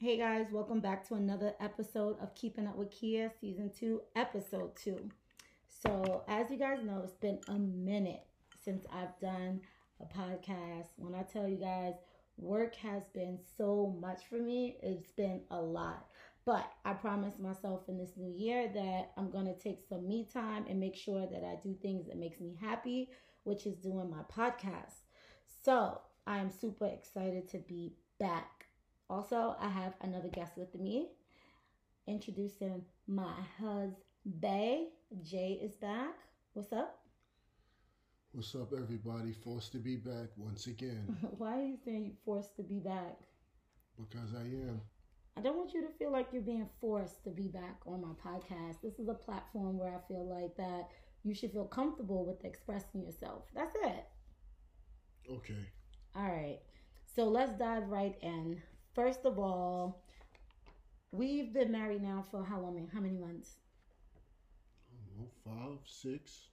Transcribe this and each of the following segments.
Hey guys, welcome back to another episode of Keeping Up with Keya, Season 2, Episode 2. So, as you guys know, it's been a minute since I've done a podcast. When I tell you guys, work has been so much for me, it's been a lot. But I promised myself in this new year that I'm going to take some me time and make sure that I do things that makes me happy, which is doing my podcast. So, I am super excited to be back. Also, I have another guest with me. Introducing my husband, Bay. Jay is back. What's up? What's up, everybody? Forced to be back once again. Why are you saying you forced to be back? Because I am. I don't want you to feel like you're being forced to be back on my podcast. This is a platform where I feel like that you should feel comfortable with expressing yourself. That's it. Okay. All right. So let's dive right in. First of all, we've been married now for how long? How many months? I don't know, five, six.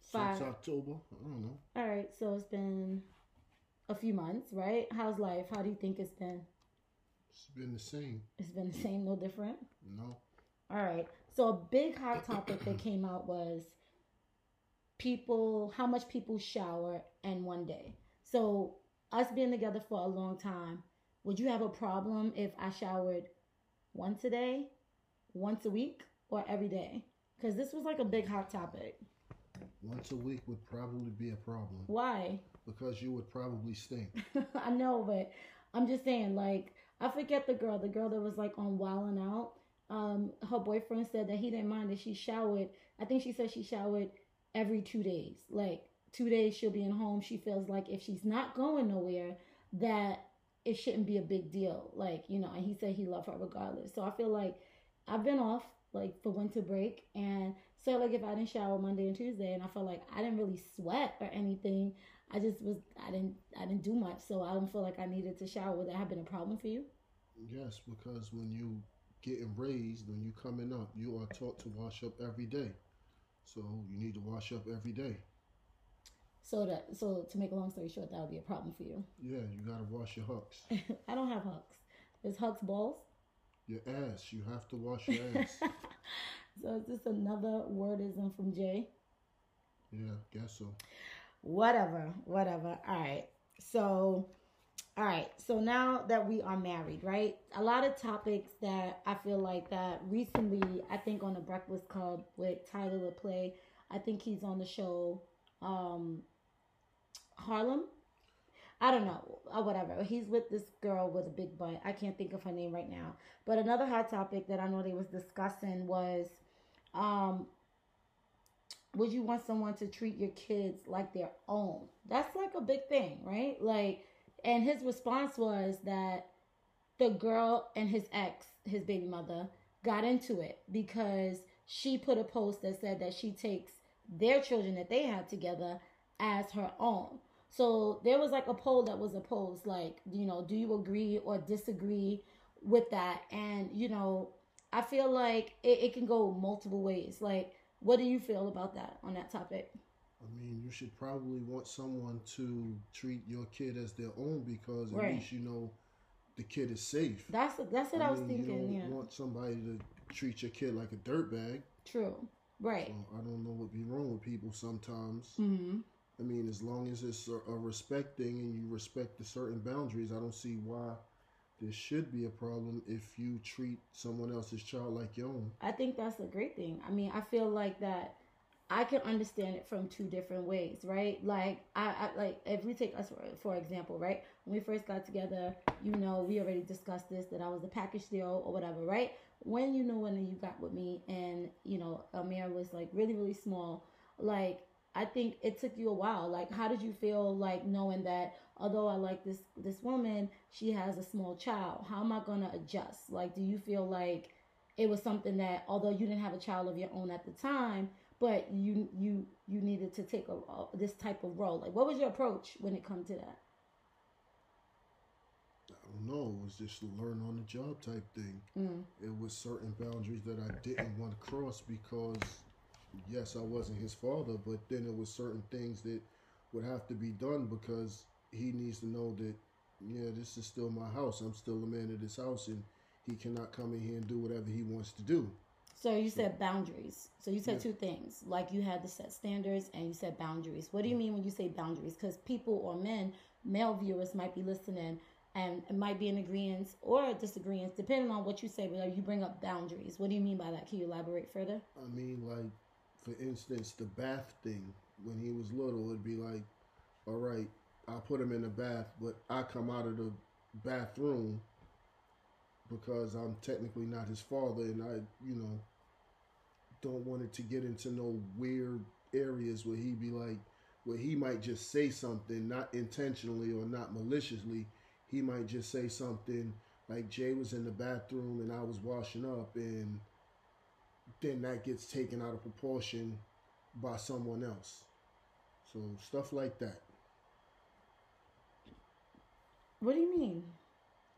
Five. Since October. I don't know. All right. So it's been a few months, right? How's life? How do you think it's been? It's been the same. It's been the same, no different. No. All right. So a big hot topic that came out was people, how much people shower in one day. So us being together for a long time, would you have a problem if I showered once a day, once a week, or every day? Because this was like a big hot topic. Once a week would probably be a problem Why? because you would probably stink. I know, but I'm just saying, like, I forget the girl, the girl that was like on Wild 'N Out. Um, her boyfriend said that he didn't mind that she showered. I think she said she showered every two days. Like two days she'll be in home. She feels like if she's not going nowhere, that it shouldn't be a big deal. Like, you know, and he said he loved her regardless. So I feel like I've been off like for winter break and so like if I didn't shower Monday and Tuesday and I felt like I didn't really sweat or anything, I just was I didn't I didn't do much. So I don't feel like I needed to shower. Would that have been a problem for you? yes, because when you getting raised, when you coming up, you are taught to wash up every day. So you need to wash up every day. So that so to make a long story short, that would be a problem for you. Yeah, you gotta wash your hucks. I don't have hucks. Is hucks balls? Your ass. You have to wash your ass. So is this another wordism from Jay? yeah, guess so. Whatever, whatever. All right. So, all right. So now that we are married, right? A lot of topics that I feel like that recently, I think on the Breakfast Club with Tyler Lepley, I think he's on the show um Harlem. I don't know, or whatever. He's with this girl with a big butt. I can't think of her name right now. But another hot topic that I know they was discussing was, um, would you want someone to treat your kids like their own? That's like a big thing, right? Like, and his response was that the girl and his ex, his baby mother, got into it because she put a post that said that she takes their children that they had together as her own. So there was like a poll that was opposed, like, you know, do you agree or disagree with that? And, you know, I feel like it, it can go multiple ways. Like, what do you feel about that on that topic? I mean, you should probably want someone to treat your kid as their own because at Right. least you know the kid is safe. That's that's what I, was mean, thinking. You Yeah, don't want somebody to treat your kid like a dirtbag. true. Right. I don't know what be wrong with people sometimes. hmm I mean, as long as it's a, a respect thing and you respect the certain boundaries, I don't see why this should be a problem if you treat someone else's child like your own. I think that's a great thing. I mean, I feel like that I can understand it from two different ways, right? Like I, I like if we take us for, for example, right? When we first got together, you know, we already discussed this that I was a package deal or whatever, right? When you know when you got with me and you know Amir was like really really small, like I think it took you a while. Like, how did you feel like knowing that although I like this this woman, she has a small child? How am I gonna adjust? Like, do you feel like it was something that although you didn't have a child of your own at the time, but you you you needed to take a, a this type of role? Like, what was your approach when it come to that? I don't know. It was just learn on the job type thing. Mm. It was certain boundaries that I didn't want to cross because, yes, I wasn't his father, but then it was certain things that would have to be done because he needs to know that yeah, this is still my house. I'm still the man of this house, and he cannot come in here and do whatever he wants to do. So you said boundaries. So you said Yeah. two things. Like you had to set standards and you said boundaries. What do you mean when you say boundaries? Because people or men, male viewers might be listening and it might be in agreement or disagreement, depending on what you say. But you bring up boundaries. What do you mean by that? Can you elaborate further? I mean, like, for instance, the bath thing. When he was little, it'd be like, all right, I'll put him in the bath, but I come out of the bathroom because I'm technically not his father, and I, you know, don't want it to get into no weird areas where he'd be like, where he might just say something, not intentionally or not maliciously. He might just say something like Jay was in the bathroom and I was washing up, and then that gets taken out of proportion by someone else. So stuff like that. What do you mean?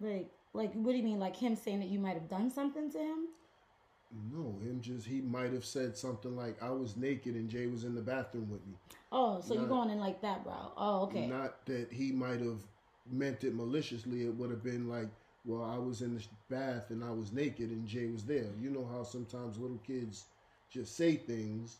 Like, like, what do you mean? Like him saying that you might have done something to him? No, him just he might have said something like I was naked and Jay was in the bathroom with me. Oh, so you're going in like that route. Oh, okay. Not that he might have meant it maliciously. It would have been like, well, I was in the bath and I was naked and Jay was there. You know how sometimes little kids just say things,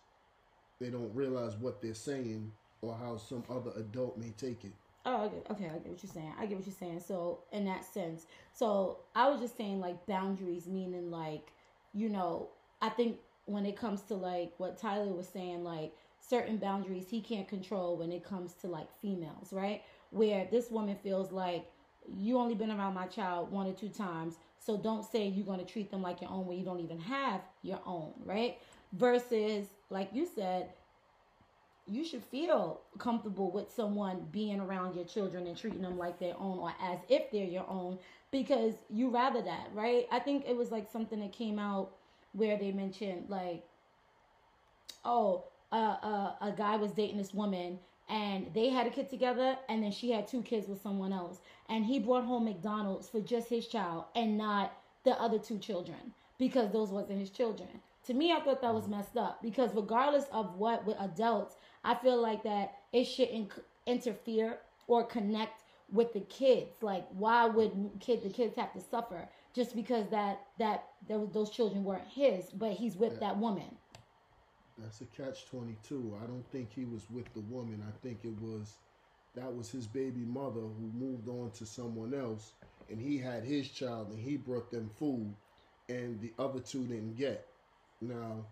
they don't realize what they're saying or how some other adult may take it. Oh, okay, okay, I get what you're saying. I get what you're saying. So, in that sense, so I was just saying like boundaries, meaning like, you know, I think when it comes to like what Tyler was saying, like certain boundaries he can't control when it comes to like females, right? Where this woman feels like you only been around my child one or two times, so don't say you're going to treat them like your own when you don't even have your own, right? Versus, like you said, you should feel comfortable with someone being around your children and treating them like their own or as if they're your own because you rather that, right? I think it was like something that came out where they mentioned like, oh, uh, uh, a guy was dating this woman and they had a kid together and then she had two kids with someone else and he brought home McDonald's for just his child and not the other two children because those wasn't his children. To me, I thought that was mm-hmm. messed up because regardless of what with adults, I feel like that it shouldn't interfere or connect with the kids. Like, why would kid the kids have to suffer just because that that those, those children weren't his, but he's with Yeah. that woman? That's a catch twenty two. I don't think he was with the woman. I think it was that was his baby mother who moved on to someone else and he had his child and he brought them food and the other two didn't get. Now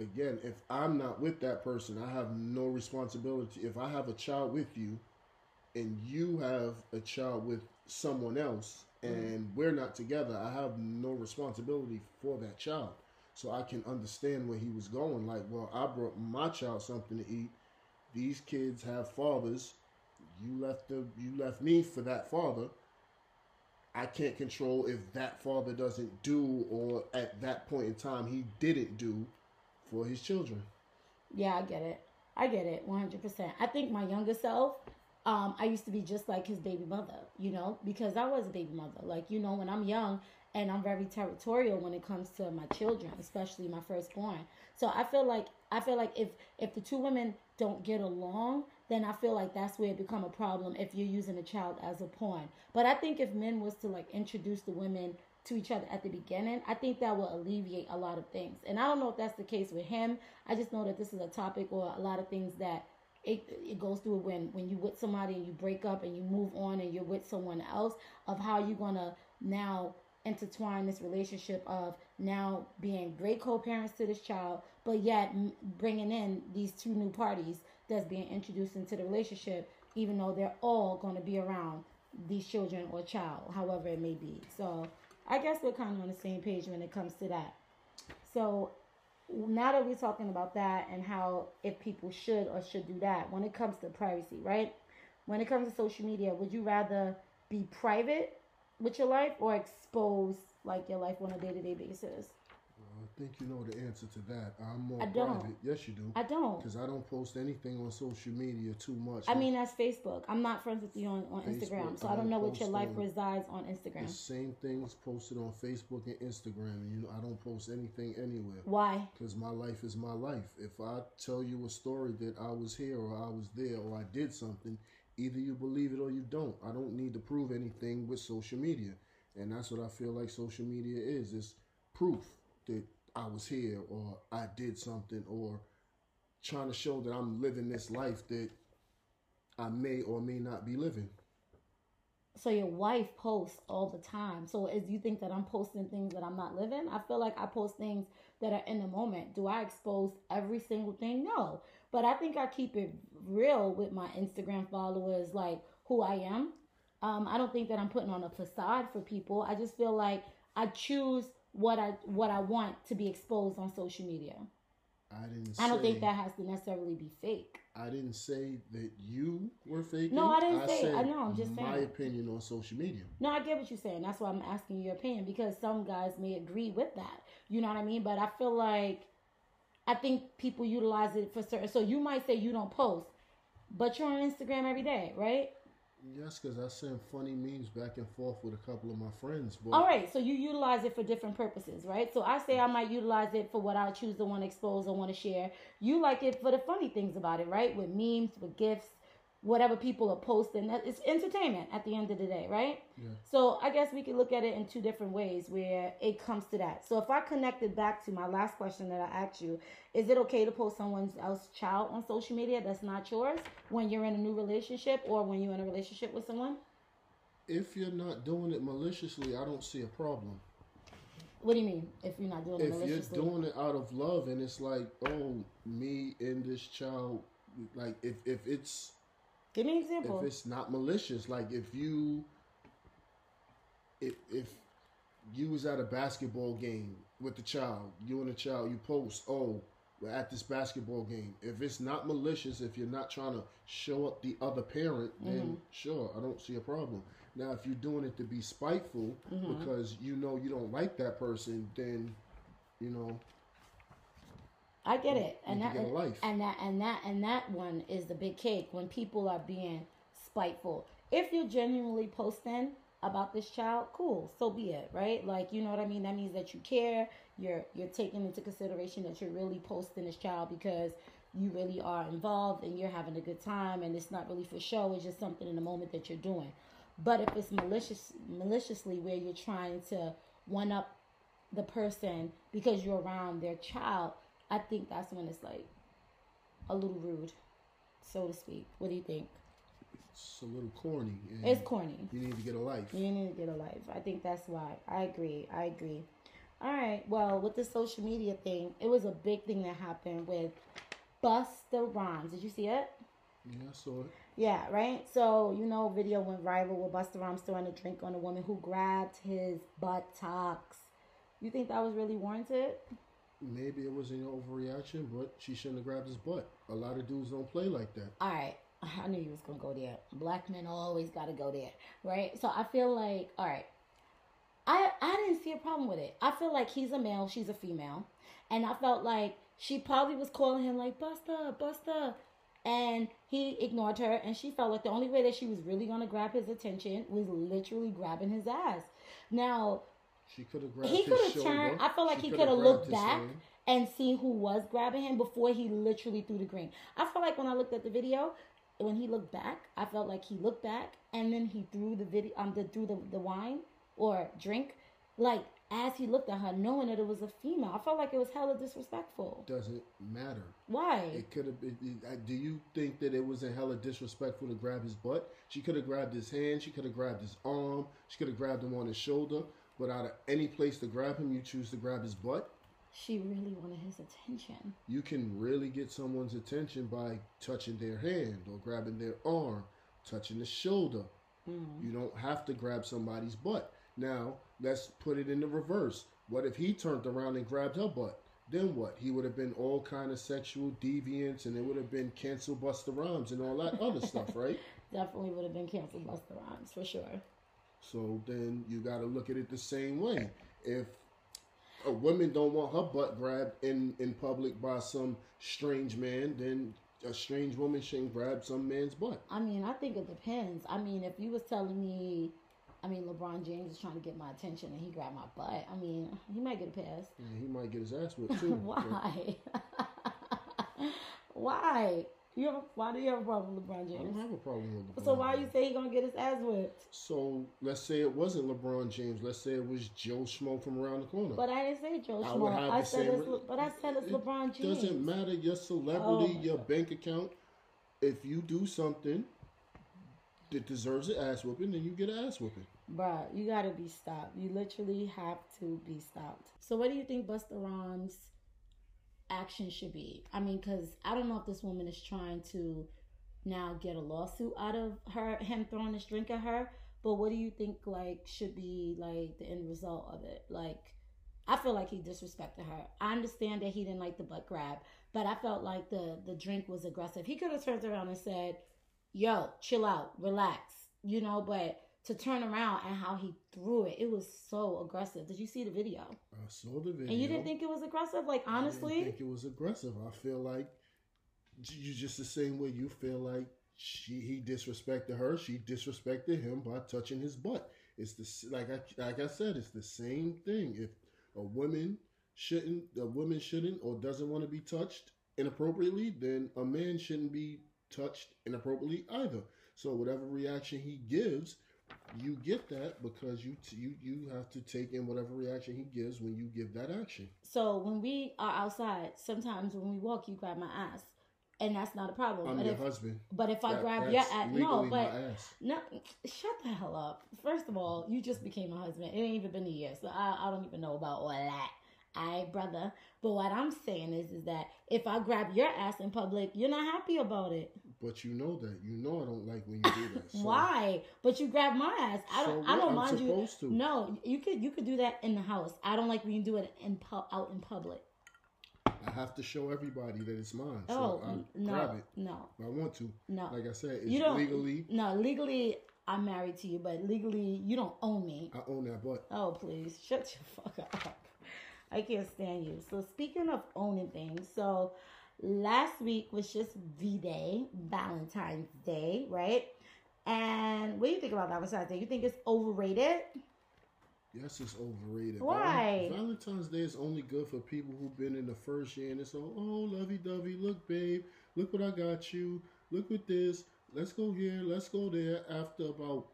again, if I'm not with that person, I have no responsibility. If I have a child with you and you have a child with someone else mm-hmm. and we're not together, I have no responsibility for that child. So I can understand where he was going. Like, well, I brought my child something to eat. These kids have fathers. You left the you left me for that father. I can't control if that father doesn't do or at that point in time he didn't do for his children. Yeah, I get it. I get it 100%. I think my younger self, um, I used to be just like his baby mother, you know, because I was a baby mother. Like, you know, when I'm young and I'm very territorial when it comes to my children, especially my firstborn. So I feel like I feel like if if the two women don't get along, then I feel like that's where it become a problem if you're using a child as a pawn. But I think if men was to like introduce the women to each other at the beginning, I think that will alleviate a lot of things. And I don't know if that's the case with him. I just know that this is a topic or a lot of things that it, it goes through when when you with somebody and you break up and you move on and you're with someone else of how you're gonna now intertwine this relationship of now being great co-parents to this child but yet bringing in these two new parties that's being introduced into the relationship even though they're all going to be around these children or child however it may be. So i guess we're kind of on the same page when it comes to that. So now that we're talking about that and how if people should or should do that when it comes to privacy right? When it comes to social media would you rather be private with your life or expose like your life on a day-to-day basis? I think you know the answer to that. I'm more I don't. private. Yes, you do. i don't Because I don't post anything on social media too much. i mean that's facebook i'm not friends with you on, on instagram so i I don't know what your life resides on Instagram. the same things posted on Facebook and Instagram. And you know, I don't post anything anywhere. why Because my life is my life. If I tell you a story that I was here or I was there or I did something Either you believe it or you don't. I don't need to prove anything with social media. And that's what I feel like social media is. It's proof that I was here or I did something or trying to show that I'm living this life that I may or may not be living. So your wife posts all the time. So as you think that I'm posting things that I'm not living, I feel like I post things that are in the moment. Do I expose every single thing? No. But I think I keep it real with my Instagram followers, like who I am. Um, I don't think that I'm putting on a facade for people. I just feel like I choose what I what I want to be exposed on social media. I didn't. I don't say- think that has to necessarily be fake. I didn't say that you were faking. No, I didn't say- said I know, I'm just my saying. My opinion on social media. No, I get what you're saying. That's why I'm asking your opinion because some guys may agree with that. You know what I mean? But I feel like I think people utilize it for certain. So you might say you don't post, but you're on Instagram every day, right? Yes, because I send funny memes back and forth with a couple of my friends. But All right, so you utilize it for different purposes, right? So I say I might utilize it for what I choose to want to expose or want to share. You like it for the funny things about it, right? With memes, with gifts, whatever people are posting. That it's entertainment at the end of the day, right? Yeah. So I guess we could look at it in two different ways where it comes to that. So if I connect it back to my last question that I asked you, is it okay to post someone else's child on social media that's not yours when you're in a new relationship or when you're in a relationship with someone? if you're not doing it maliciously, I don't see a problem. What do you mean if you're not doing it If you're doing it out of love and it's like, oh, me and this child, like if if it's Give me an example. if it's not malicious, like if you if if you was at a basketball game with the child, you and the child, you post, oh, we're at this basketball game. If it's not malicious, if you're not trying to show up the other parent, then mm-hmm. sure, I don't see a problem. Now, if you're doing it to be spiteful mm-hmm. because you know you don't like that person, then you know I get it, and that, get a life. and that, and that, and that one is the big cake when people are being spiteful. If you're genuinely posting about this child, cool, so be it, right? Like you know what I mean. That means that you care. You're you're taking into consideration that you're really posting this child because you really are involved and you're having a good time, and it's not really for show. It's just something in the moment that you're doing. But if it's malicious, maliciously, where you're trying to one up the person because you're around their child, I think that's when it's like a little rude, so to speak. What do you think? it's a little corny. It's corny. you need to get a life. You need to get a life. I think that's why. I agree. I agree. All right. Well, with the social media thing, it was a big thing that happened with Busta Rhymes. Did you see it? Yeah, I saw it. Yeah, right. So you know, video went viral with Busta Rhymes throwing a drink on a woman who grabbed his buttocks. You think that was really warranted? Maybe it was an overreaction, but she shouldn't have grabbed his butt. A lot of dudes don't play like that. All right. I knew you was gonna go there. Black men always gotta go there, right? So I feel like, all right, I I didn't see a problem with it. I feel like he's a male, she's a female, and I felt like she probably was calling him like Busta, Busta, and he ignored her, and she felt like the only way that she was really gonna grab his attention was literally grabbing his ass. Now She could have grabbed he could have turned. I felt like She he could have looked back and seen who was grabbing him before he literally threw the green. I felt like when I looked at the video, when he looked back, I felt like he looked back and then he threw the video, um, the, threw the, the wine or drink, like as he looked at her, knowing that it was a female. I felt like it was hella disrespectful. Doesn't matter. Why? It could have been. Do you think that it was a hella disrespectful to grab his butt? She could have grabbed his hand. She could have grabbed his arm. She could have grabbed him on his shoulder. But out of any place to grab him, you choose to grab his butt. She really wanted his attention. You can really get someone's attention by touching their hand or grabbing their arm, touching the shoulder. Mm. You don't have to grab somebody's butt. Now, let's put it in the reverse. What if he turned around and grabbed her butt? Then what? He would have been all kind of sexual deviance, and it would have been cancel Busta Rhymes and all that other stuff, right? Definitely would have been canceled Busta Rhymes for sure. So then you got to look at it the same way. If a woman don't want her butt grabbed in in public by some strange man, then a strange woman shouldn't grab some man's butt. I mean, I think it depends. I mean, if you was telling me, I mean, LeBron James is trying to get my attention and he grabbed my butt, I mean, he might get a pass. Yeah, he might get his ass whipped too. Why? Why? You have a, why do you have a problem with LeBron James? I don't have a problem with LeBron. So why you say he gonna get his ass whipped? So let's say it wasn't LeBron James. Let's say it was Joe Schmo from around the corner. But I didn't say Joe I Schmo. I the said same it's, but I said it's It LeBron James. Doesn't matter your celebrity, Oh your God. bank account. If you do something that deserves an ass whooping, then you get an ass whooping. Bruh, you gotta be stopped. You literally have to be stopped. So, what do you think Busta Rhymes' action should be? I mean, because I don't know if this woman is trying to now get a lawsuit out of her, him throwing this drink at her. But what do you think, like, should be like the end result of it? Like, I feel like he disrespected her. I understand that he didn't like the butt grab, but I felt like the the drink was aggressive. He could have turned around and said, "Yo, chill out, relax," you know. But to turn around and how he threw it, it was so aggressive. Did you see the video? I saw the video. And you didn't think it was aggressive? Like honestly, I didn't think it was aggressive. I feel like you just the same way you feel like she he disrespected her. She disrespected him by touching his butt. It's the like I like I said. It's the same thing. If a woman shouldn't, a woman shouldn't or doesn't want to be touched inappropriately, then a man shouldn't be touched inappropriately either. So whatever reaction he gives, you get that because you t- you you have to take in whatever reaction he gives when you give that action. so when we are outside, sometimes when we walk, you grab my ass, and that's not a problem. I'm but your if husband. but if I grab your ass, no, but. No, shut the hell up. First of all, you just became a husband. It ain't even been a year, so I, I don't even know about all that. I brother. But what I'm saying is, is that if I grab your ass in public, you're not happy about it. But you know that. You know I don't like when you do that. So, Why? But you grab my ass. I don't. so I don't I'm mind you. to. No, you could. You could do that in the house. I don't like when you do it in pu- out in public. I have to show everybody that it's mine. Oh so I n- grab no, it. no, I want to. no. Like I said, it's you don't legally. No, legally, I'm married to you, but legally, you don't own me. I own that butt. Oh, please, shut your fuck up. I can't stand you. So, speaking of owning things, so last week was just V Day, Valentine's Day, right? And what do you think about Valentine's Day? You think it's overrated? Yes, it's overrated. Why? Valentine's Day is only good for people who've been in the first year and it's all, oh, lovey dovey. Look, babe. Look what I got you. Look at this. Let's go here. Let's go there. After about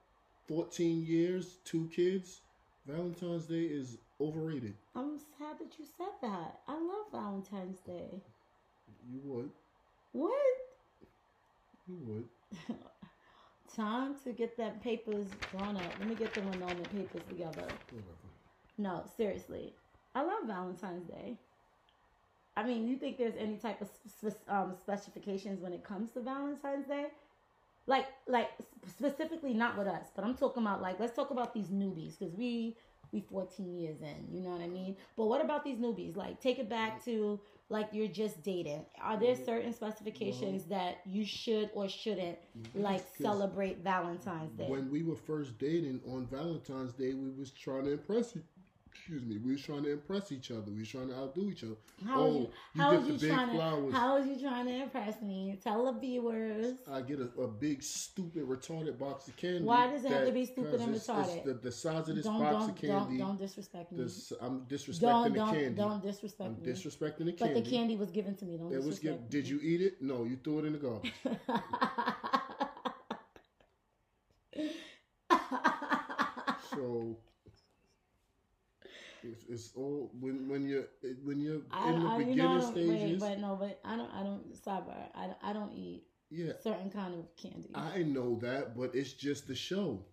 14 years, two kids, Valentine's Day is overrated. I'm sad that you said that. I love Valentine's Day. You would. What? You would. Time to get that papers drawn up. Let me get the annulment papers together. No, seriously. I love Valentine's Day. I mean, you think there's any type of spe- um, specifications when it comes to Valentine's Day? Like, like specifically not with us, but I'm talking about like let's talk about these newbies because we we 14 years in, you know what I mean? But what about these newbies? Like, take it back to like you're just dating. Are there certain specifications that you should or shouldn't like celebrate Valentine's Day? When we were first dating on Valentine's Day, we was trying to impress. Excuse me. We was trying to impress each other. We was trying to outdo each other. How oh, was you, you how get was the you big trying flowers. to how was you trying to impress me? Tell the viewers. I get a, a big, stupid, retarded box of candy. Why does it have to be stupid and it's- retarded? It's the, the size of this Don't box don't of candy. don't don't disrespect me. this, I'm disrespecting don't the candy. don't disrespect I'm me. disrespecting the candy. but the candy was given to me. Don't It was disrespect given. Did you eat it? No, you threw it in the garbage. so it's, it's all when when you're when you're I, in the I, you beginning know, I don't, wait, stages. but no, but I don't, I don't, sidebar, I, don't- I don't eat yeah, certain kind of candy. I know that, but it's just the show.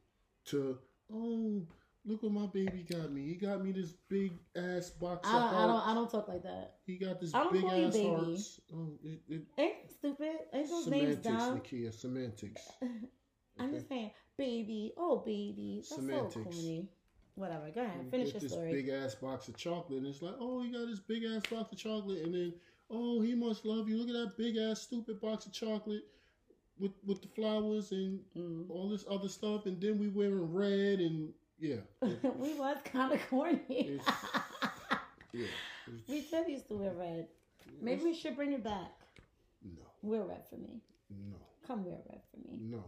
To oh, look what my baby got me. He got me this big ass box I of don't, I don't. I don't talk like that. He got this I don't big call you ass baby. hearts. Oh, it, it, Ain't stupid. Ain't those names semantics, dumb. Nakia, semantics. I'm Okay. just saying, baby, oh baby, that's Semantics. so corny. Whatever, go ahead, You finish get your this story. big ass box of chocolate, and it's like, oh, he got this big ass box of chocolate, and then, oh, he must love you. Look at that big ass stupid box of chocolate with with the flowers and Mm. all this other stuff, and then we wearing red, and yeah, we was kind of corny. It's- yeah. it's- we said we used to wear red. Maybe we should bring it back. no, Wear red for me. no, Come wear red for me. no,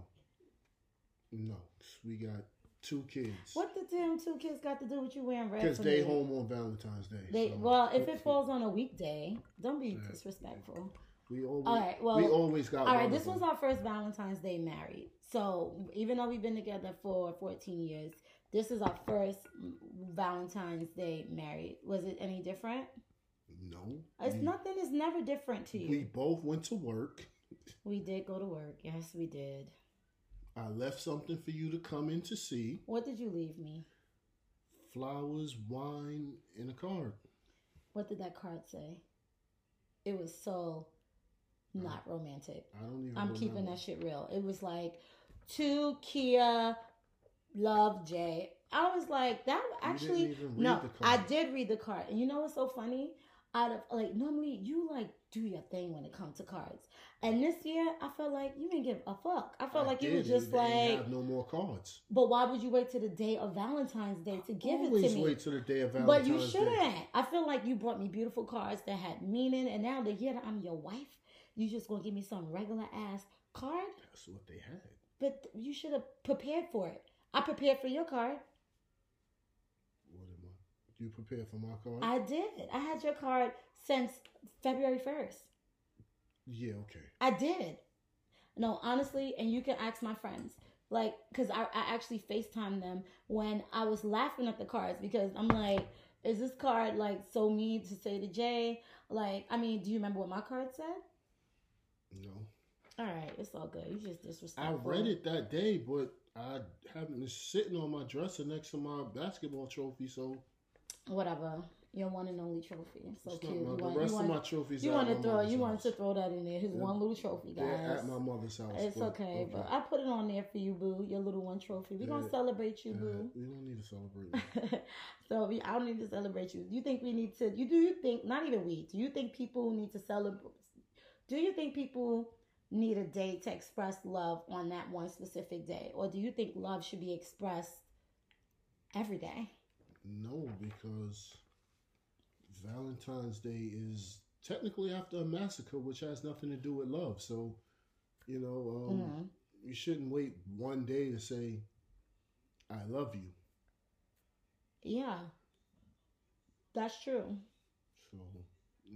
no. We got two kids What the damn two kids got to do with you wearing red? because they me? home on Valentine's Day. They so- well, if it falls on a weekday, don't be Yeah. disrespectful. We always, All right, well, we always got. All right, this was our first Valentine's Day married. So even though we've been together for 14 years, this is our first Valentine's Day married. Was it any different? no. It's we, nothing is never different to you. We both went to work. we did go to work. Yes, we did. I left something for you to come in to see. What did you leave me? Flowers, wine, and a card. What did that card say? It was so not romantic. I don't even. I'm keeping that shit real. It was like to Keya, love Jay. I was like that. Actually, didn't even read no, I did read the card, and you know what's so funny? Out of like normally you like do your thing when it comes to cards, and this year I felt like you didn't give a fuck. I felt I like you did, was just they like, have no more cards. but why would you wait to the day of Valentine's Day to give Always it to me? wait till the day of Valentine's But you shouldn't. I feel like you brought me beautiful cards that had meaning, and now the year that I'm your wife, you just gonna give me some regular ass card. That's what they had. But you should have prepared for it. I prepared for your card. You prepared for my card? I did. I had your card since February 1st. yeah, okay. I did. No, honestly, and you can ask my friends. Like, because I, I actually FaceTimed them when I was laughing at the cards because I'm like, is this card like so mean to say to Jay? Like, I mean, do you remember what my card said? No. All right, it's all good. You just I read it that day, but I haven't been sitting on my dresser next to my basketball trophy, so Whatever. Your one and only trophy. So cute. You the want, rest you of my trophies you want to throw you wanted house. to throw that in there. His one little trophy, They're guys. at my mother's house. It's but- okay, but I put it on there for you, boo. Your little one trophy. We're gonna celebrate you, Uh, boo. we don't need to celebrate. so we, I don't need to celebrate you. Do you think we need to? You do you think? Not even we. Do you think people need to celebrate? Do you think people need a day to express love on that one specific day, or do you think love should be expressed every day? No, because Valentine's Day is technically after a massacre, which has nothing to do with love. So, you know, um, Mhm. you shouldn't wait one day to say, "I love you." Yeah, that's true. So,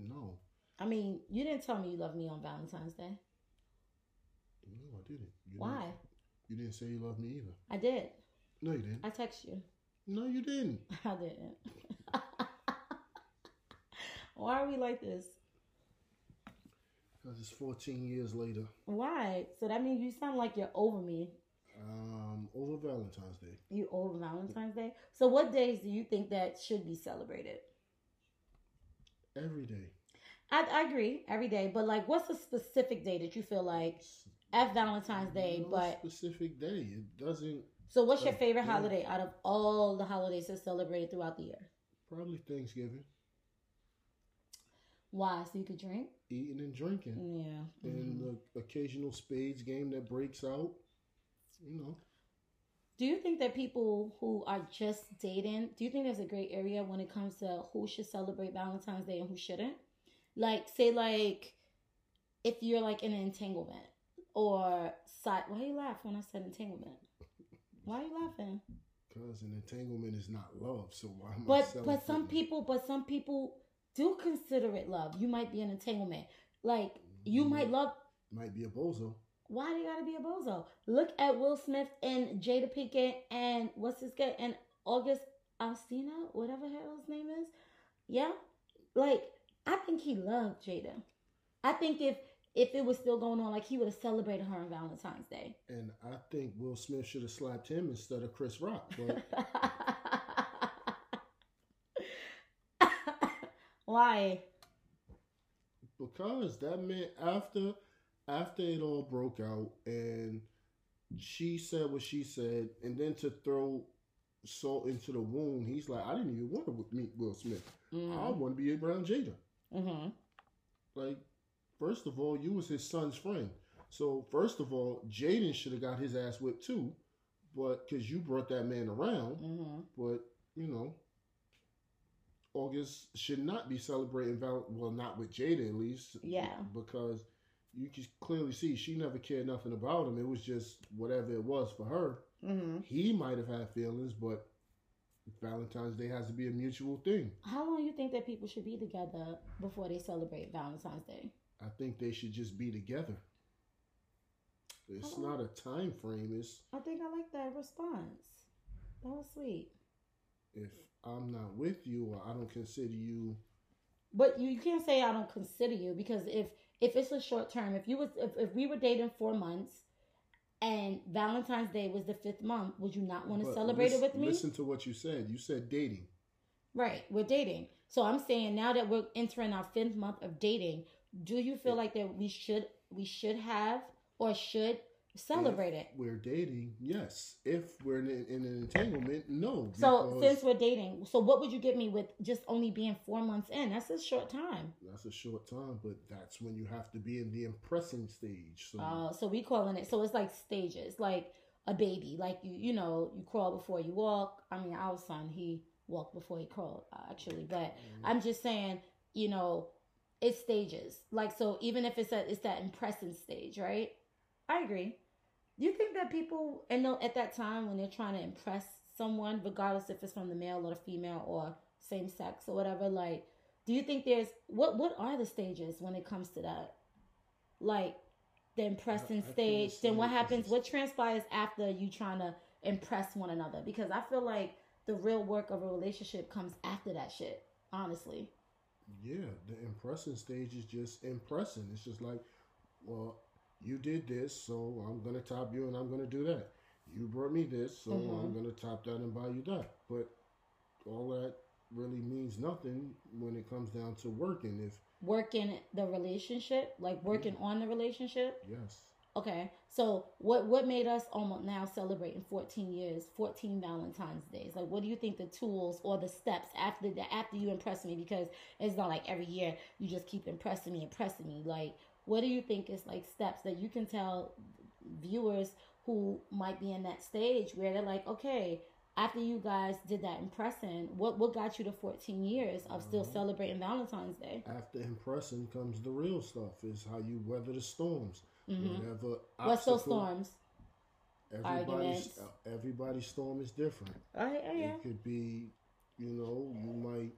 no, I mean, you didn't tell me you love me on Valentine's Day. no, I didn't. You Why? Didn't, you didn't say you love me either. I did. No, you didn't. I text you. No, you didn't. I didn't. Why are we like this? Because it's 14 years later. Why? So that means you sound like you're over me. Um, over Valentine's Day. You over Valentine's Day. So what days do you think that should be celebrated? Every day. I, I agree every day, but like, what's a specific day that you feel like F Valentine's Day? No But specific day. It doesn't. So, what's your favorite yeah. holiday out of all the holidays that's celebrated throughout the year? Probably Thanksgiving. Why? So you could drink? Eating and drinking. Yeah. And Mhm. the occasional spades game that breaks out. You know. Do you think that people who are just dating, do you think there's a gray area when it comes to who should celebrate Valentine's Day and who shouldn't? Like, say, like, if you're like in an entanglement or side, why do you laugh when I said entanglement? Why are you laughing? Because an entanglement is not love. So why am I But but some people, but some people do consider it love. You might be an entanglement. Like you Mm. might love. Might be a bozo. Why do you gotta be a bozo? Look at Will Smith and Jada Pinkett and what's his guy and August Alsina, whatever the hell his name is. Yeah, like I think he loved Jada. I think if if it was still going on, like he would have celebrated her on Valentine's Day. And I think Will Smith should have slapped him instead of Chris Rock. But Why? because that meant after after it all broke out and she said what she said and then to throw salt into the wound he's like i didn't even want to meet will smith i Mm-hmm. want to be around jada mm-hmm. like first of all you was his son's friend so first of all jaden should have got his ass whipped too but because you brought that man around Mm-hmm. but you know august should not be celebrating val well not with jada at least Yeah. because you can clearly see she never cared nothing about him. It was just whatever it was for her. Mm-hmm. He might have had feelings, but Valentine's Day has to be a mutual thing. How long you think that people should be together before they celebrate Valentine's Day? I think they should just be together. It's Oh. not a time frame. It's I think I like that response. That was sweet. if I'm not with you or I don't consider you But you, you can't say I don't consider you because if if it's a short term, if you was if, if we were dating four months and Valentine's Day was the fifth month, would you not want to but celebrate it with me? Listen to what you said. You said dating. Right, we're dating. So I'm saying now that we're entering our fifth month of dating, do you feel like that we should we should have or should celebrate it? We're dating, yes. If we're in, in an entanglement, no. So since we're dating, so what would you give me with just only being four months in? That's a short time. that's a short time, but that's when you have to be in the impressing stage. So Uh, so we calling it. So it's like stages, like a baby. Like you, you know, you crawl before you walk. I mean, our son he walked before he crawled, actually. But I'm just saying, you know, it's stages. Like so, even if it's a, it's that impressing stage, right? I agree. You think that people, and no, at that time when they're trying to impress someone, regardless if it's from the male or the female or same sex or whatever, like, do you think there's what what are the stages when it comes to that? Like the impressing I feel the stage, then what happens? What transpires after you trying to impress one another? Because I feel like the real work of a relationship comes after that shit. Honestly, Yeah, the impressing stage is just impressing. It's just like, well, you did this, so I'm gonna top you and I'm gonna do that. You brought me this, so Mhm. I'm gonna top that and buy you that. But all that really means nothing when it comes down to working. If working the relationship, like working on the relationship. yes, Okay, so what what made us almost now celebrating 14 years, 14 Valentine's days? Like, what do you think the tools or the steps after the after you impress me? Because it's not like every year you just keep impressing me, impressing me. Like, what do you think is like steps that you can tell viewers who might be in that stage where they're like, okay, after you guys did that impressing, what what got you to 14 years of still Mhm. celebrating Valentine's Day? after impressing comes the real stuff. Is how you weather the storms. Hmm Whatever. What's those storms? Everybody's Arguments. uh, everybody's storm is different. Oh, yeah, yeah. It could be, you know, you might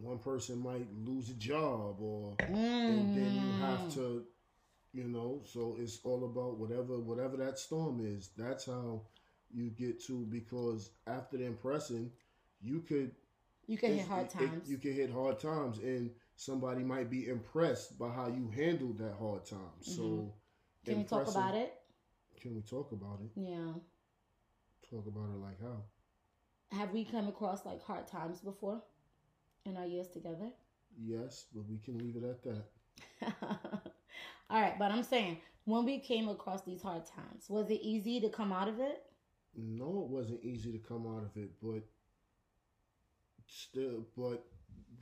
one person might lose a job or and then you have Mm. to you know, so it's all about whatever whatever that storm is. That's how you get to because after the impressing, you could You can hit hard it- times. you can hit hard times and somebody might be impressed by how you handled that hard time. So Can we talk about it? Can we talk about it? Yeah. Talk about it like how? Have we come across like hard times before in our years together? Yes, but we can leave it at that. All right, but I'm saying when we came across these hard times, was it easy to come out of it? No, it wasn't easy to come out of it, but still, but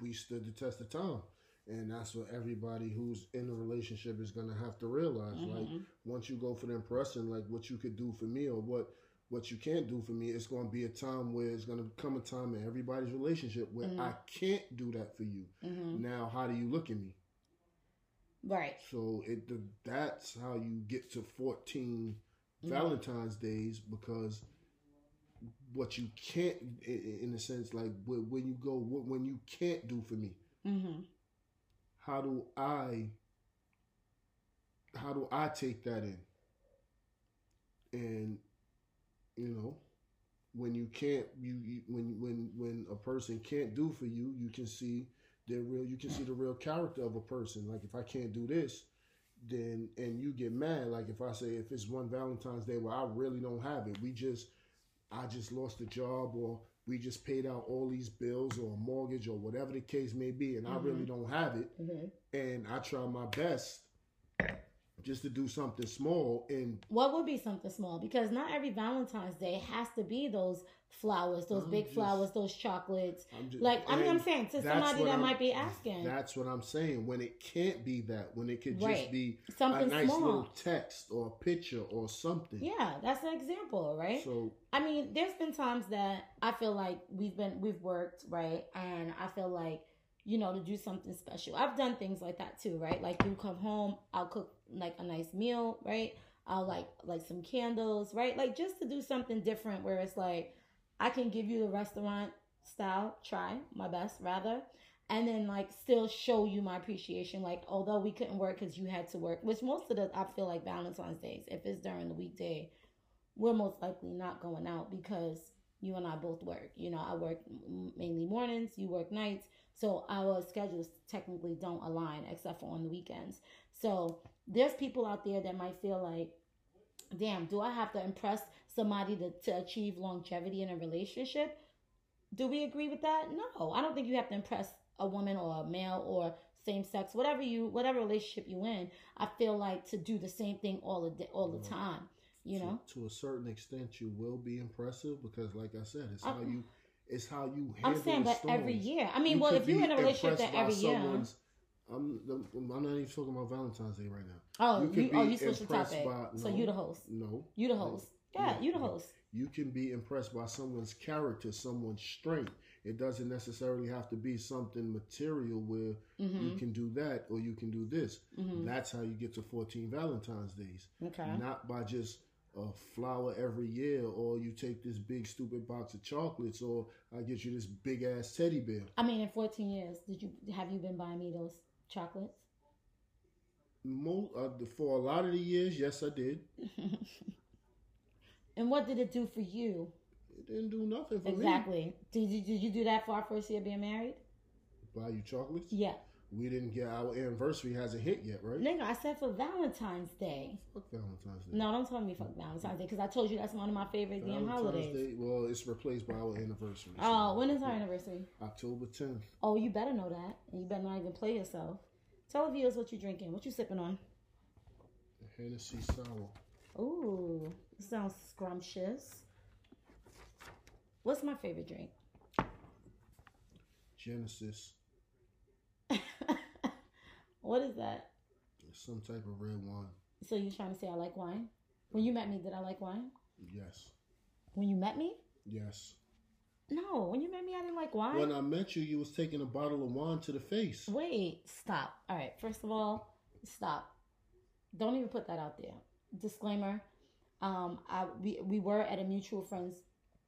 we stood the test of time, and that's what everybody who's in a relationship is gonna have to realize. Like Mhm. once you go for the impression, like what you could do for me or what what you can't do for me, it's gonna be a time where it's gonna come a time in everybody's relationship where Mhm. I can't do that for you. Mhm. Now, how do you look at me? Right. So it the, that's how you get to 14 Mhm. Valentine's days because what you can't, in a sense, like when you go, when you can't do for me, Mhm. How do I, how do I take that in? And you know, when you can't, you, when when when a person can't do for you, you can see their real. You can see the real character of a person. Like if I can't do this, then and you get mad. Like if I say if it's one Valentine's Day where I really don't have it, we just I just lost a job or we just paid out all these bills or a mortgage or whatever the case may be, and I really don't have it, Mhm. and I try my best just to do something small and What would be something small? Because not every Valentine's Day has to be those flowers, those I'm big just- flowers, those chocolates. I'm just Like I mean, I'm saying to somebody that I'm- might be asking That's what I'm saying. When it can't be that, when it could Right. just be a something nice small. little text or a picture or something. Yeah, that's an example, right? So I mean, there's been times that I feel like we've been we've worked, right? And I feel like, you know, to do something special. I've done things like that too, right? Like you come home, I'll cook like a nice meal, right? I'll like like some candles, right? Like just to do something different where it's like I can give you the restaurant style try, my best rather. and then like still show you my appreciation. Like although we couldn't work because you had to work, which most of the I feel like Valentine's days, if it's during the weekday, we're most likely not going out because you and I both work. You know, I work mainly mornings, you work nights, so our schedules technically don't align except for on the weekends. So there's people out there that might feel like, damn, do I have to impress somebody to, to achieve longevity in a relationship? Do we agree with that? No, I don't think you have to impress a woman or a male or same sex, whatever you, whatever relationship you in. I feel like to do the same thing all the all the mm-hmm. time. You to, know, to a certain extent, you will be impressive because, like I said, it's I- how you, it's how you. Handle it. I'm saying, but every year. I mean, You well, if you're in a relationship that every year. I'm, I'm not even talking about Valentine's Day right now. Oh, you you, oh, you switched the topic. by- so no. you the host. No, You the host. Yeah, Yeah, you the host. you can be impressed by someone's character, someone's strength. It doesn't necessarily have to be something material where Mm-hmm. you can do that or you can do this. That's how you get to 14 Valentine's days. Okay. Not by just a flower every year or you take this big stupid box of chocolates or I get you this big ass teddy bear. I mean, in 14 years, did you have you been buying me those chocolates? Mo- uh, for a lot of the years, yes, I did. And what did it do for you? It didn't do nothing for me. Exactly. Did you did you do that for our first year being married? Buy you chocolates? Yeah. We didn't get our anniversary hasn't hit yet, right? Nigga, I said for Valentine's Day. Fuck Valentine's Day. No, don't tell me fuck Valentine's Day because I told you that's one of my favorite damn Valentine's holidays. Day, well, it's replaced by our anniversary. so- Oh, when is our anniversary? October 10th. Oh, you better know that. And you better not even play yourself. Tell the viewers what you drinking. What you sipping on? Hennessy Sour. Ooh, sounds scrumptious. What's my favorite drink? Genesis. What is that? Some type of red wine. So you're trying to say I like wine? When you met me, did I like wine? Yes. When you met me? Yes. No, when you met me, I didn't like wine. When I met you, you was taking a bottle of wine to the face. Wait, stop. All right, first of all, stop. Don't even put that out there. Disclaimer. Um, I we we were at a mutual friend's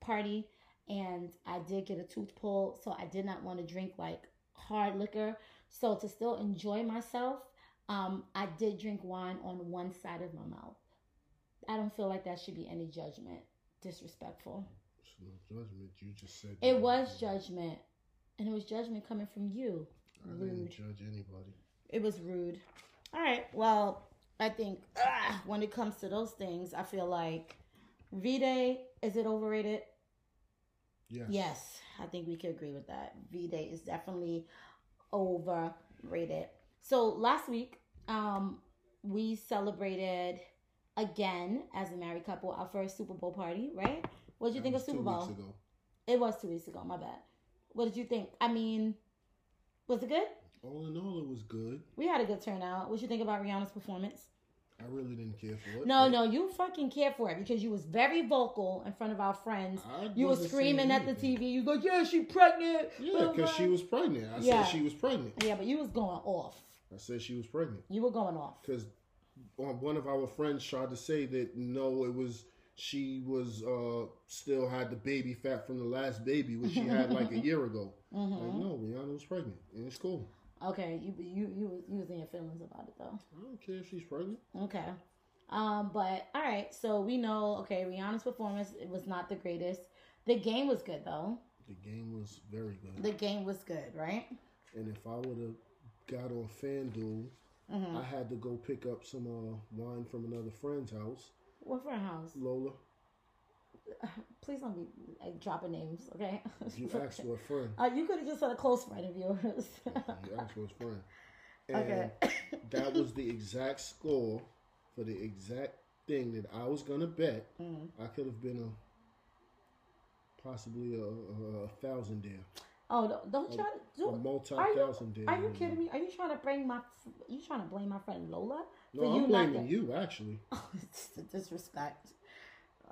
party, and I did get a tooth pulled, so I did not want to drink like hard liquor. So to still enjoy myself, um, I did drink wine on one side of my mouth. I don't feel like that should be any judgment. Disrespectful. It's no judgment. You just said It was judgment, and it was judgment coming from you. I didn't judge anybody. It was rude. All right. Well, I think ah, when it comes to those things, I feel like V Day is it overrated? Yes. Yes, I think we could agree with that. V Day is definitely overrated. So last week, um, we celebrated again as a married couple our first Super Bowl party. Right? What did you That think of Super two Bowl? weeks ago. It was two weeks ago. My bad. What did you think? I mean, was it good? All in all, it was good. We had a good turnout. What you think about Rihanna's performance? I really didn't care for it. No, no, you fucking cared for it because you was very vocal in front of our friends. I You were screaming at the. TV. You go, yeah, she pregnant. Yeah, because she was pregnant. I Yeah. said she was pregnant. Yeah, but you was going off. I said she was pregnant. You were going off. because one of our friends tried to say that no, it was she was uh still had the baby fat from the last baby, which she had like a year ago. Mm-hmm. Like no, Rihanna was pregnant, and it's cool. Okay, you you you was- you was in your feelings about it though. I don't care if she's pregnant. Okay. Um, but all right, so we know okay, Rihanna's performance it was not the greatest. The game was good though. The game was very good, The game was good, right? and if I would have got on FanDuel, Mm-hmm. I had to go pick up some uh, wine from another friend's house, What a house? Lola. Please don't be like, dropping names, okay? You asked for a friend. Uh, you could have just said a close friend of yours. You asked for his friend. And okay. that was the exact score for the exact thing that I was gonna bet. Mm. I could have been a possibly a, a, a thousand there, oh, don't, don't try to do a multi Are you, thousand there. are you kidding me? Are you trying to bring my? You trying to blame my friend Lola No, I'm blaming you actually. Oh, it's disrespect.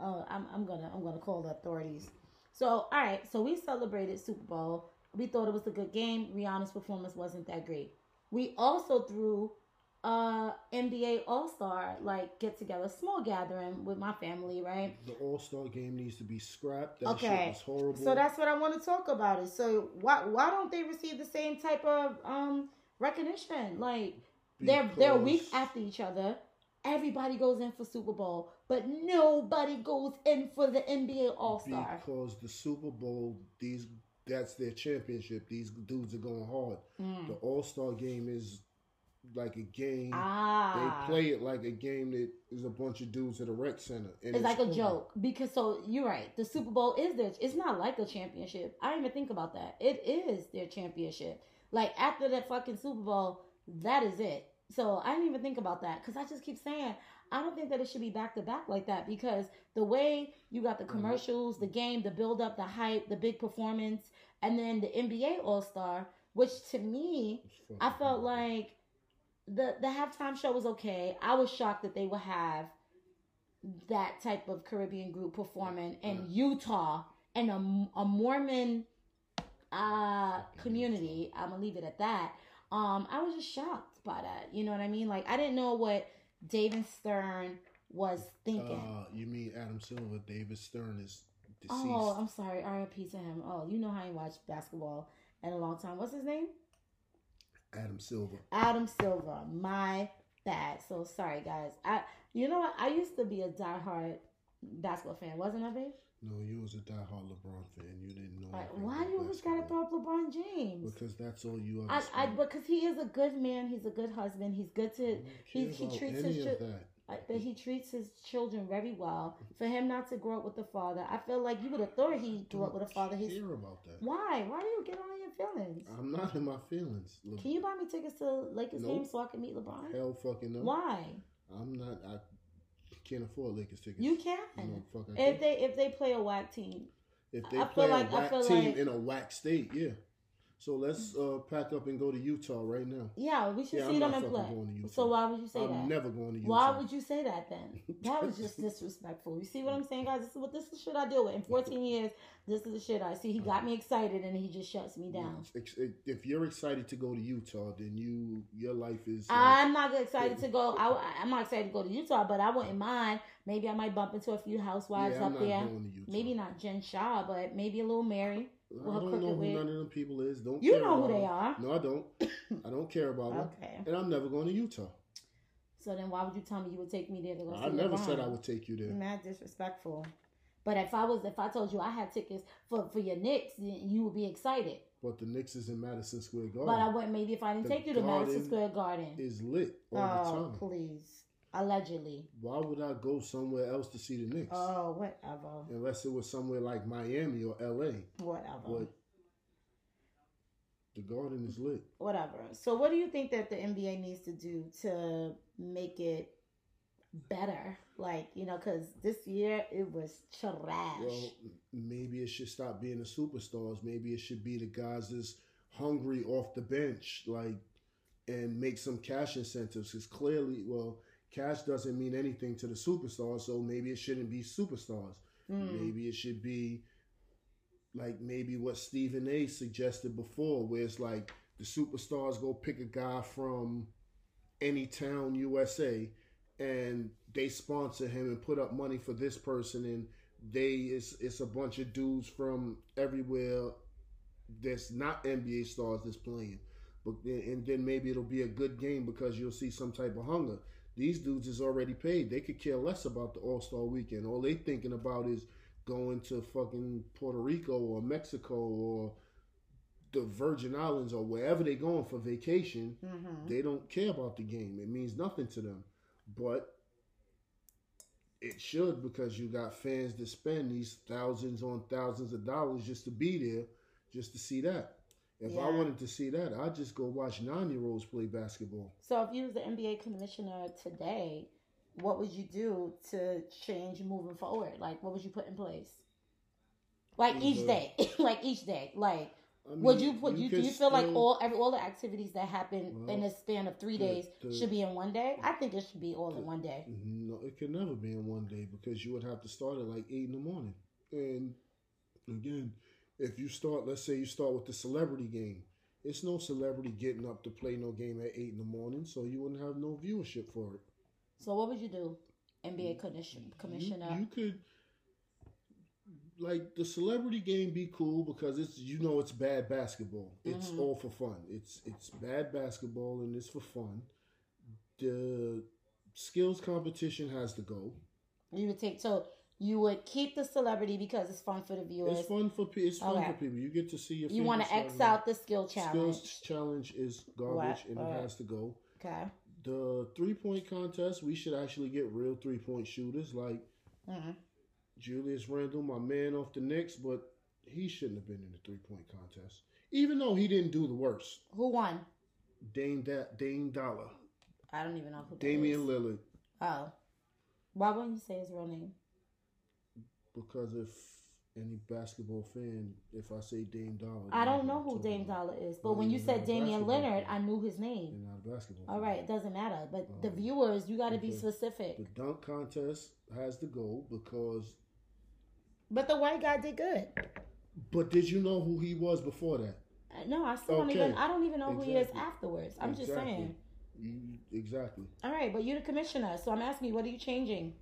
Oh, I'm I'm gonna I'm gonna call the authorities. So all right, so we celebrated Super Bowl. We thought it was a good game. Rihanna's performance wasn't that great. We also threw uh NBA All Star like get together, small gathering with my family, right? The All Star game needs to be scrapped. That Okay. horrible. So that's what I want to talk about. It. So why why don't they receive the same type of um recognition? Like they're they're a week after each other. Everybody goes in for Super Bowl, but nobody goes in for the NBA All Star. Because the Super Bowl, these that's their championship. These dudes are going hard. The All Star game is like a game. Ah, They play it like a game that is a bunch of dudes at a rec center. And It's like a joke because so you're right. The Super Bowl is their. It's not like a championship. I didn't even think about that. It is their championship. Like after that fucking Super Bowl, that is it. So I didn't even think about that because I just keep saying I don't think that it should be back to back like that because the way you got the Mm-hmm. commercials, the game, the build up, the hype, the big performance, and then the NBA All Star, which to me I felt like the the halftime show was okay. I was shocked that they would have that type of Caribbean group performing in Utah and a, a Mormon uh community. I'm gonna leave it at that. Um, I was just shocked that. You know what I mean? Like I didn't know what David Stern was thinking. Uh, you mean Adam Silver? David Stern is deceased. oh, I'm sorry. R.I.P. to him. Oh, you know how I watched basketball in a long time. What's his name? Adam Silver. Adam Silver. My bad. So sorry, guys. I, you know what? I used to be a diehard basketball fan, wasn't I, babe? No, you was a diehard LeBron fan. You didn't know. Like, why about you always gotta throw up LeBron James? Because that's all you I, I, because he is a good man. He's a good husband. He's good to. Mm-hmm. He, he treats his. Chi- that. like, that he treats his children very well. For him not to grow up with the father, I feel like you would have thought he grew up with a father. He's Hear about that? why? Why do you get on your feelings? I'm not in my feelings. Le- Can you buy me tickets to Lakers Nope. game so I can meet LeBron? Hell fucking no. Why? I'm not. I can't afford Lakers tickets. You can. No, fuck, If can't. they if they play a whack team, If they I play like- a I whack team like- in a whack state, yeah. So let's uh, pack up and go to Utah right now. yeah, we should Yeah, see I'm them in play. going to Utah. So why would you say I'm that? never going to Utah. Why would you say that then? That was just disrespectful. You see what I'm saying, guys? This is what this is the shit I deal with. In 14 years, this is the shit I see. He got me excited and he just shuts me down. If you're excited to go to Utah, then you your life is. like- I'm not excited to go. I, I'm not excited to go to Utah, but I wouldn't mind. Maybe I might bump into a few housewives yeah, I'm up there. going to Utah. Maybe not Jen Shah, but maybe a little Mary. I don't know who none of them people is. Don't You know who they them. are. No, I don't. I don't care about them. Okay. And I'm never going to Utah. So then why would you tell me you would take me there to go I never said I would take you there. Mad disrespectful. But if I was, if I told you I had tickets for for your Knicks, then you would be excited. But the Knicks is in Madison Square Garden. But I wouldn't maybe if I didn't The take you to Madison Square Garden. is lit all Oh, the time. please. Allegedly. Why would I go somewhere else to see the Knicks? Oh, whatever. Unless it was somewhere like Miami or LA. Whatever. But the Garden is lit. Whatever. So what do you think that the NBA needs to do to make it better? Like, you know, because this year it was trash. Well, maybe it should stop being the superstars. Maybe it should be the guys that's hungry off the bench, like, and make some cash incentives. Because clearly, well, cash doesn't mean anything to the superstars, so maybe it shouldn't be superstars. Mm. Maybe it should be like maybe what Stephen A. suggested before, where it's like the superstars go pick a guy from any town USA and they sponsor him and put up money for this person and they it's it's a bunch of dudes from everywhere that's not NBA stars that's playing. But and then maybe it'll be a good game because you'll see some type of hunger. These dudes is already paid. They could care less about the All Star Weekend. All they thinking about is going to fucking Puerto Rico or Mexico or the Virgin Islands or wherever they going for vacation. Mhm. They don't care about the game. It means nothing to them. But it should because you got fans that spend these thousands on thousands of dollars just to be there, just to see that. If I wanted to see that, I'd just go watch nine year olds play basketball. So if you was the NBA commissioner today, what would you do to change moving forward? Like, what would you put in place? Like each day, like each day, like I would you put you, do you feel like all every all the activities that happen Well, in a span of three the- days the- should be in one day? I think it should be all in one day. Mm-hmm. No, it could never be in one day because you would have to start at like eight in the morning. And again, if you start, let's say you start with the celebrity game, It's no celebrity getting up to play no game at eight in the morning, so you wouldn't have no viewership for it. So what would you do? NBA commission, commissioner. You, you could like the celebrity game be cool because it's you know it's bad basketball. It's Mhm. all for fun. It's it's bad basketball and it's for fun. The skills competition has to go. You would take so you would keep the celebrity because it's fun for the viewers. It's fun for it's fun Okay. for people. You get to see your. You want to X out the skill challenge. Skills challenge is garbage and Alright. it has to go. Okay. The three point contest, we should actually get real three point shooters like hmm Julius Randle, my man off the Knicks, but he shouldn't have been in the three point contest. Even though he didn't do the worst. Who won? Dame da- Dame Dollar. I don't even know who. Damian. Lillard. Oh. Why wouldn't you say his real name? Because if any basketball fan, if I say Dame Dollar, I don't know who Dame Dollar is, but when you said Damian Leonard, fan. I knew his You're name. not a basketball All fan. right, it doesn't matter. But the Um, viewers, you got to be specific. The dunk contest has to go because. But the white guy did good. But did you know who he was before that? Uh, No, I still don't Okay. even. I don't even know who he is afterwards. I'm just saying. You, exactly. All right, but you're the commissioner, so I'm asking you, what are you changing?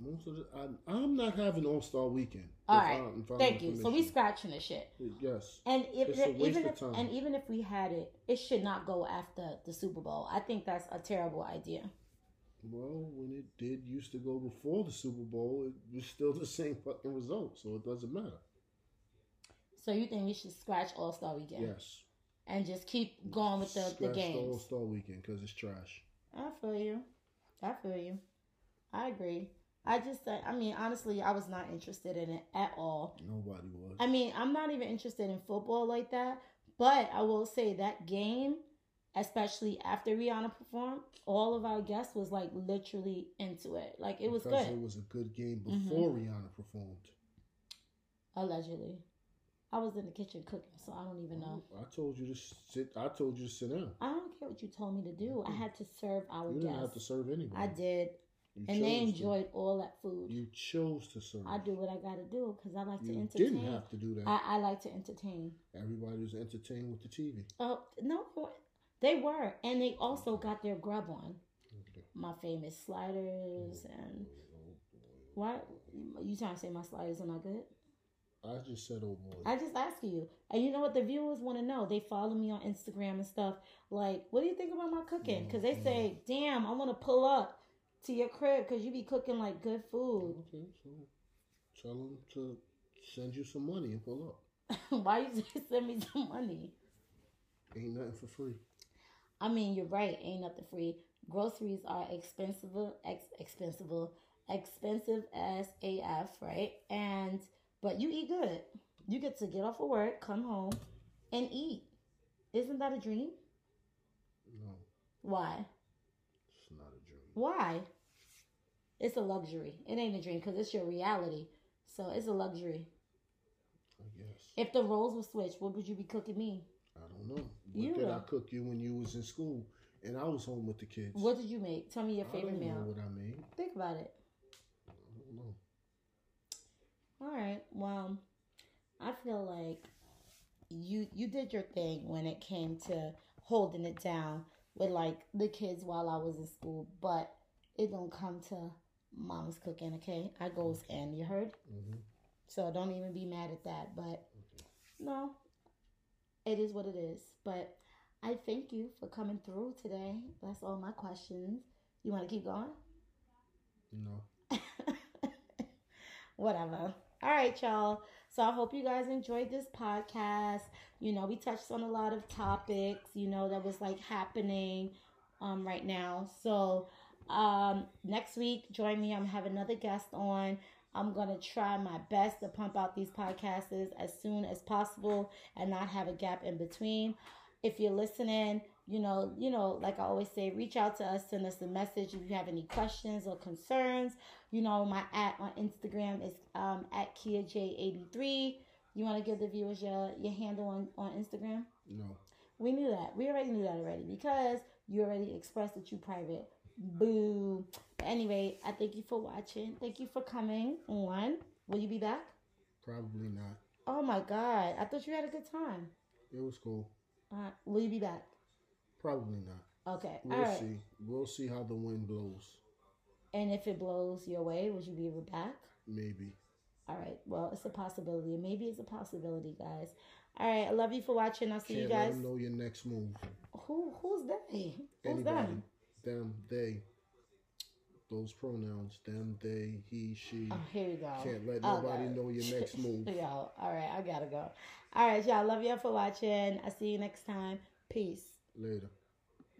Most of the, I, I'm not having All Star Weekend. All right, I'm Thank you. So we scratching the shit. Yes. And if It's a waste even of if time. and even if we had it, it should not go after the Super Bowl. I think that's a terrible idea. Well, when it did used to go before the Super Bowl, it was still the same fucking result, so it doesn't matter. So you think we should scratch All Star Weekend Yes. and just keep going with the, the Scratch games? All Star Weekend because it's trash. I feel you. I feel you. I agree. I just, I mean, honestly, I was not interested in it at all. Nobody was. I mean, I'm not even interested in football like that. But I will say that game, especially after Rihanna performed, all of our guests was like literally into it. Like it was good. it was a good game Mhm. before Rihanna performed. Allegedly. I was in the kitchen cooking, so I don't even know. I told you to sit. I told you to sit down. I don't care what you told me to do. I had to serve our You didn't have to serve anybody. I did. You And they chose to. enjoyed all that food. You chose to serve. I do what I gotta do because I like to You entertain. didn't have to do that. I, I like to entertain. Everybody was entertained with the TV. Oh no, they were, and they also got their grub on. My famous sliders oh, and oh, what? You trying to say my sliders are not good? I just said, "Oh boy." I just ask you, and you know what the viewers want to know? They follow me on Instagram and stuff. Like, what do you think about my cooking? Mm, because they mm. say, "Damn, I want to pull up to your crib because you be cooking like good food." Okay, so tell them to send you some money and pull up. Why you say send me some money? Ain't nothing for free. I mean, you're right. Ain't nothing free. Groceries are expensive, ex- expensive, expensive as AF, right? And but you eat good. You get to get off of work, come home, and eat. Isn't that a dream? No, Why? it's not a dream. Why? It's a luxury. It ain't a dream because it's your reality. So it's a luxury. I guess. If the roles were switched, what would you be cooking me? I don't know. You What did I cook you when you was in school and I was home with the kids? What did you make? Tell me your I favorite don't know meal. what I made. Think about it. I don't know. All right. Well, I feel like you you did your thing when it came to holding it down with like the kids while I was in school, but it don't come to mama's cooking, okay? I goes in, you heard? hmm So don't even be mad at that, but no. It is what it is. But I thank you for coming through today. That's all my questions. You want to keep going? No. Whatever. All right, y'all. So I hope you guys enjoyed this podcast. You know, we touched on a lot of topics, you know, that was like happening um right now. So um next week, join me. I'm have another guest on. I'm gonna try my best to pump out these podcasts as soon as possible and not have a gap in between. If you're listening, you know, you know, like I always say, reach out to us, send us a message if you have any questions or concerns. You know, my at on Instagram is um, at KeyaJ83. You want to give the viewers your, your handle on, on Instagram? No. We knew that. We already knew that already because you already expressed that you private. Boo. Anyway, I thank you for watching. Thank you for coming on. Will you be back? Probably not. Oh my God. I thought you had a good time. It was cool. Uh, will you be back? Probably not. Okay. We'll All right. see. We'll see how the wind blows. And if it blows your way, would you be ever back? Maybe. All right. Well, it's a possibility. Maybe it's a possibility, guys. All right. I love you for watching. I'll see Can't you let guys. them know your next move. Who who's they? Who's them? Them, they. Those pronouns. Them, they, he, she. Oh, here we go. Can't let nobody know your next move. Yo, all right, I gotta go. All right, y'all. Love y'all for watching. I'll see you next time. Peace. Later.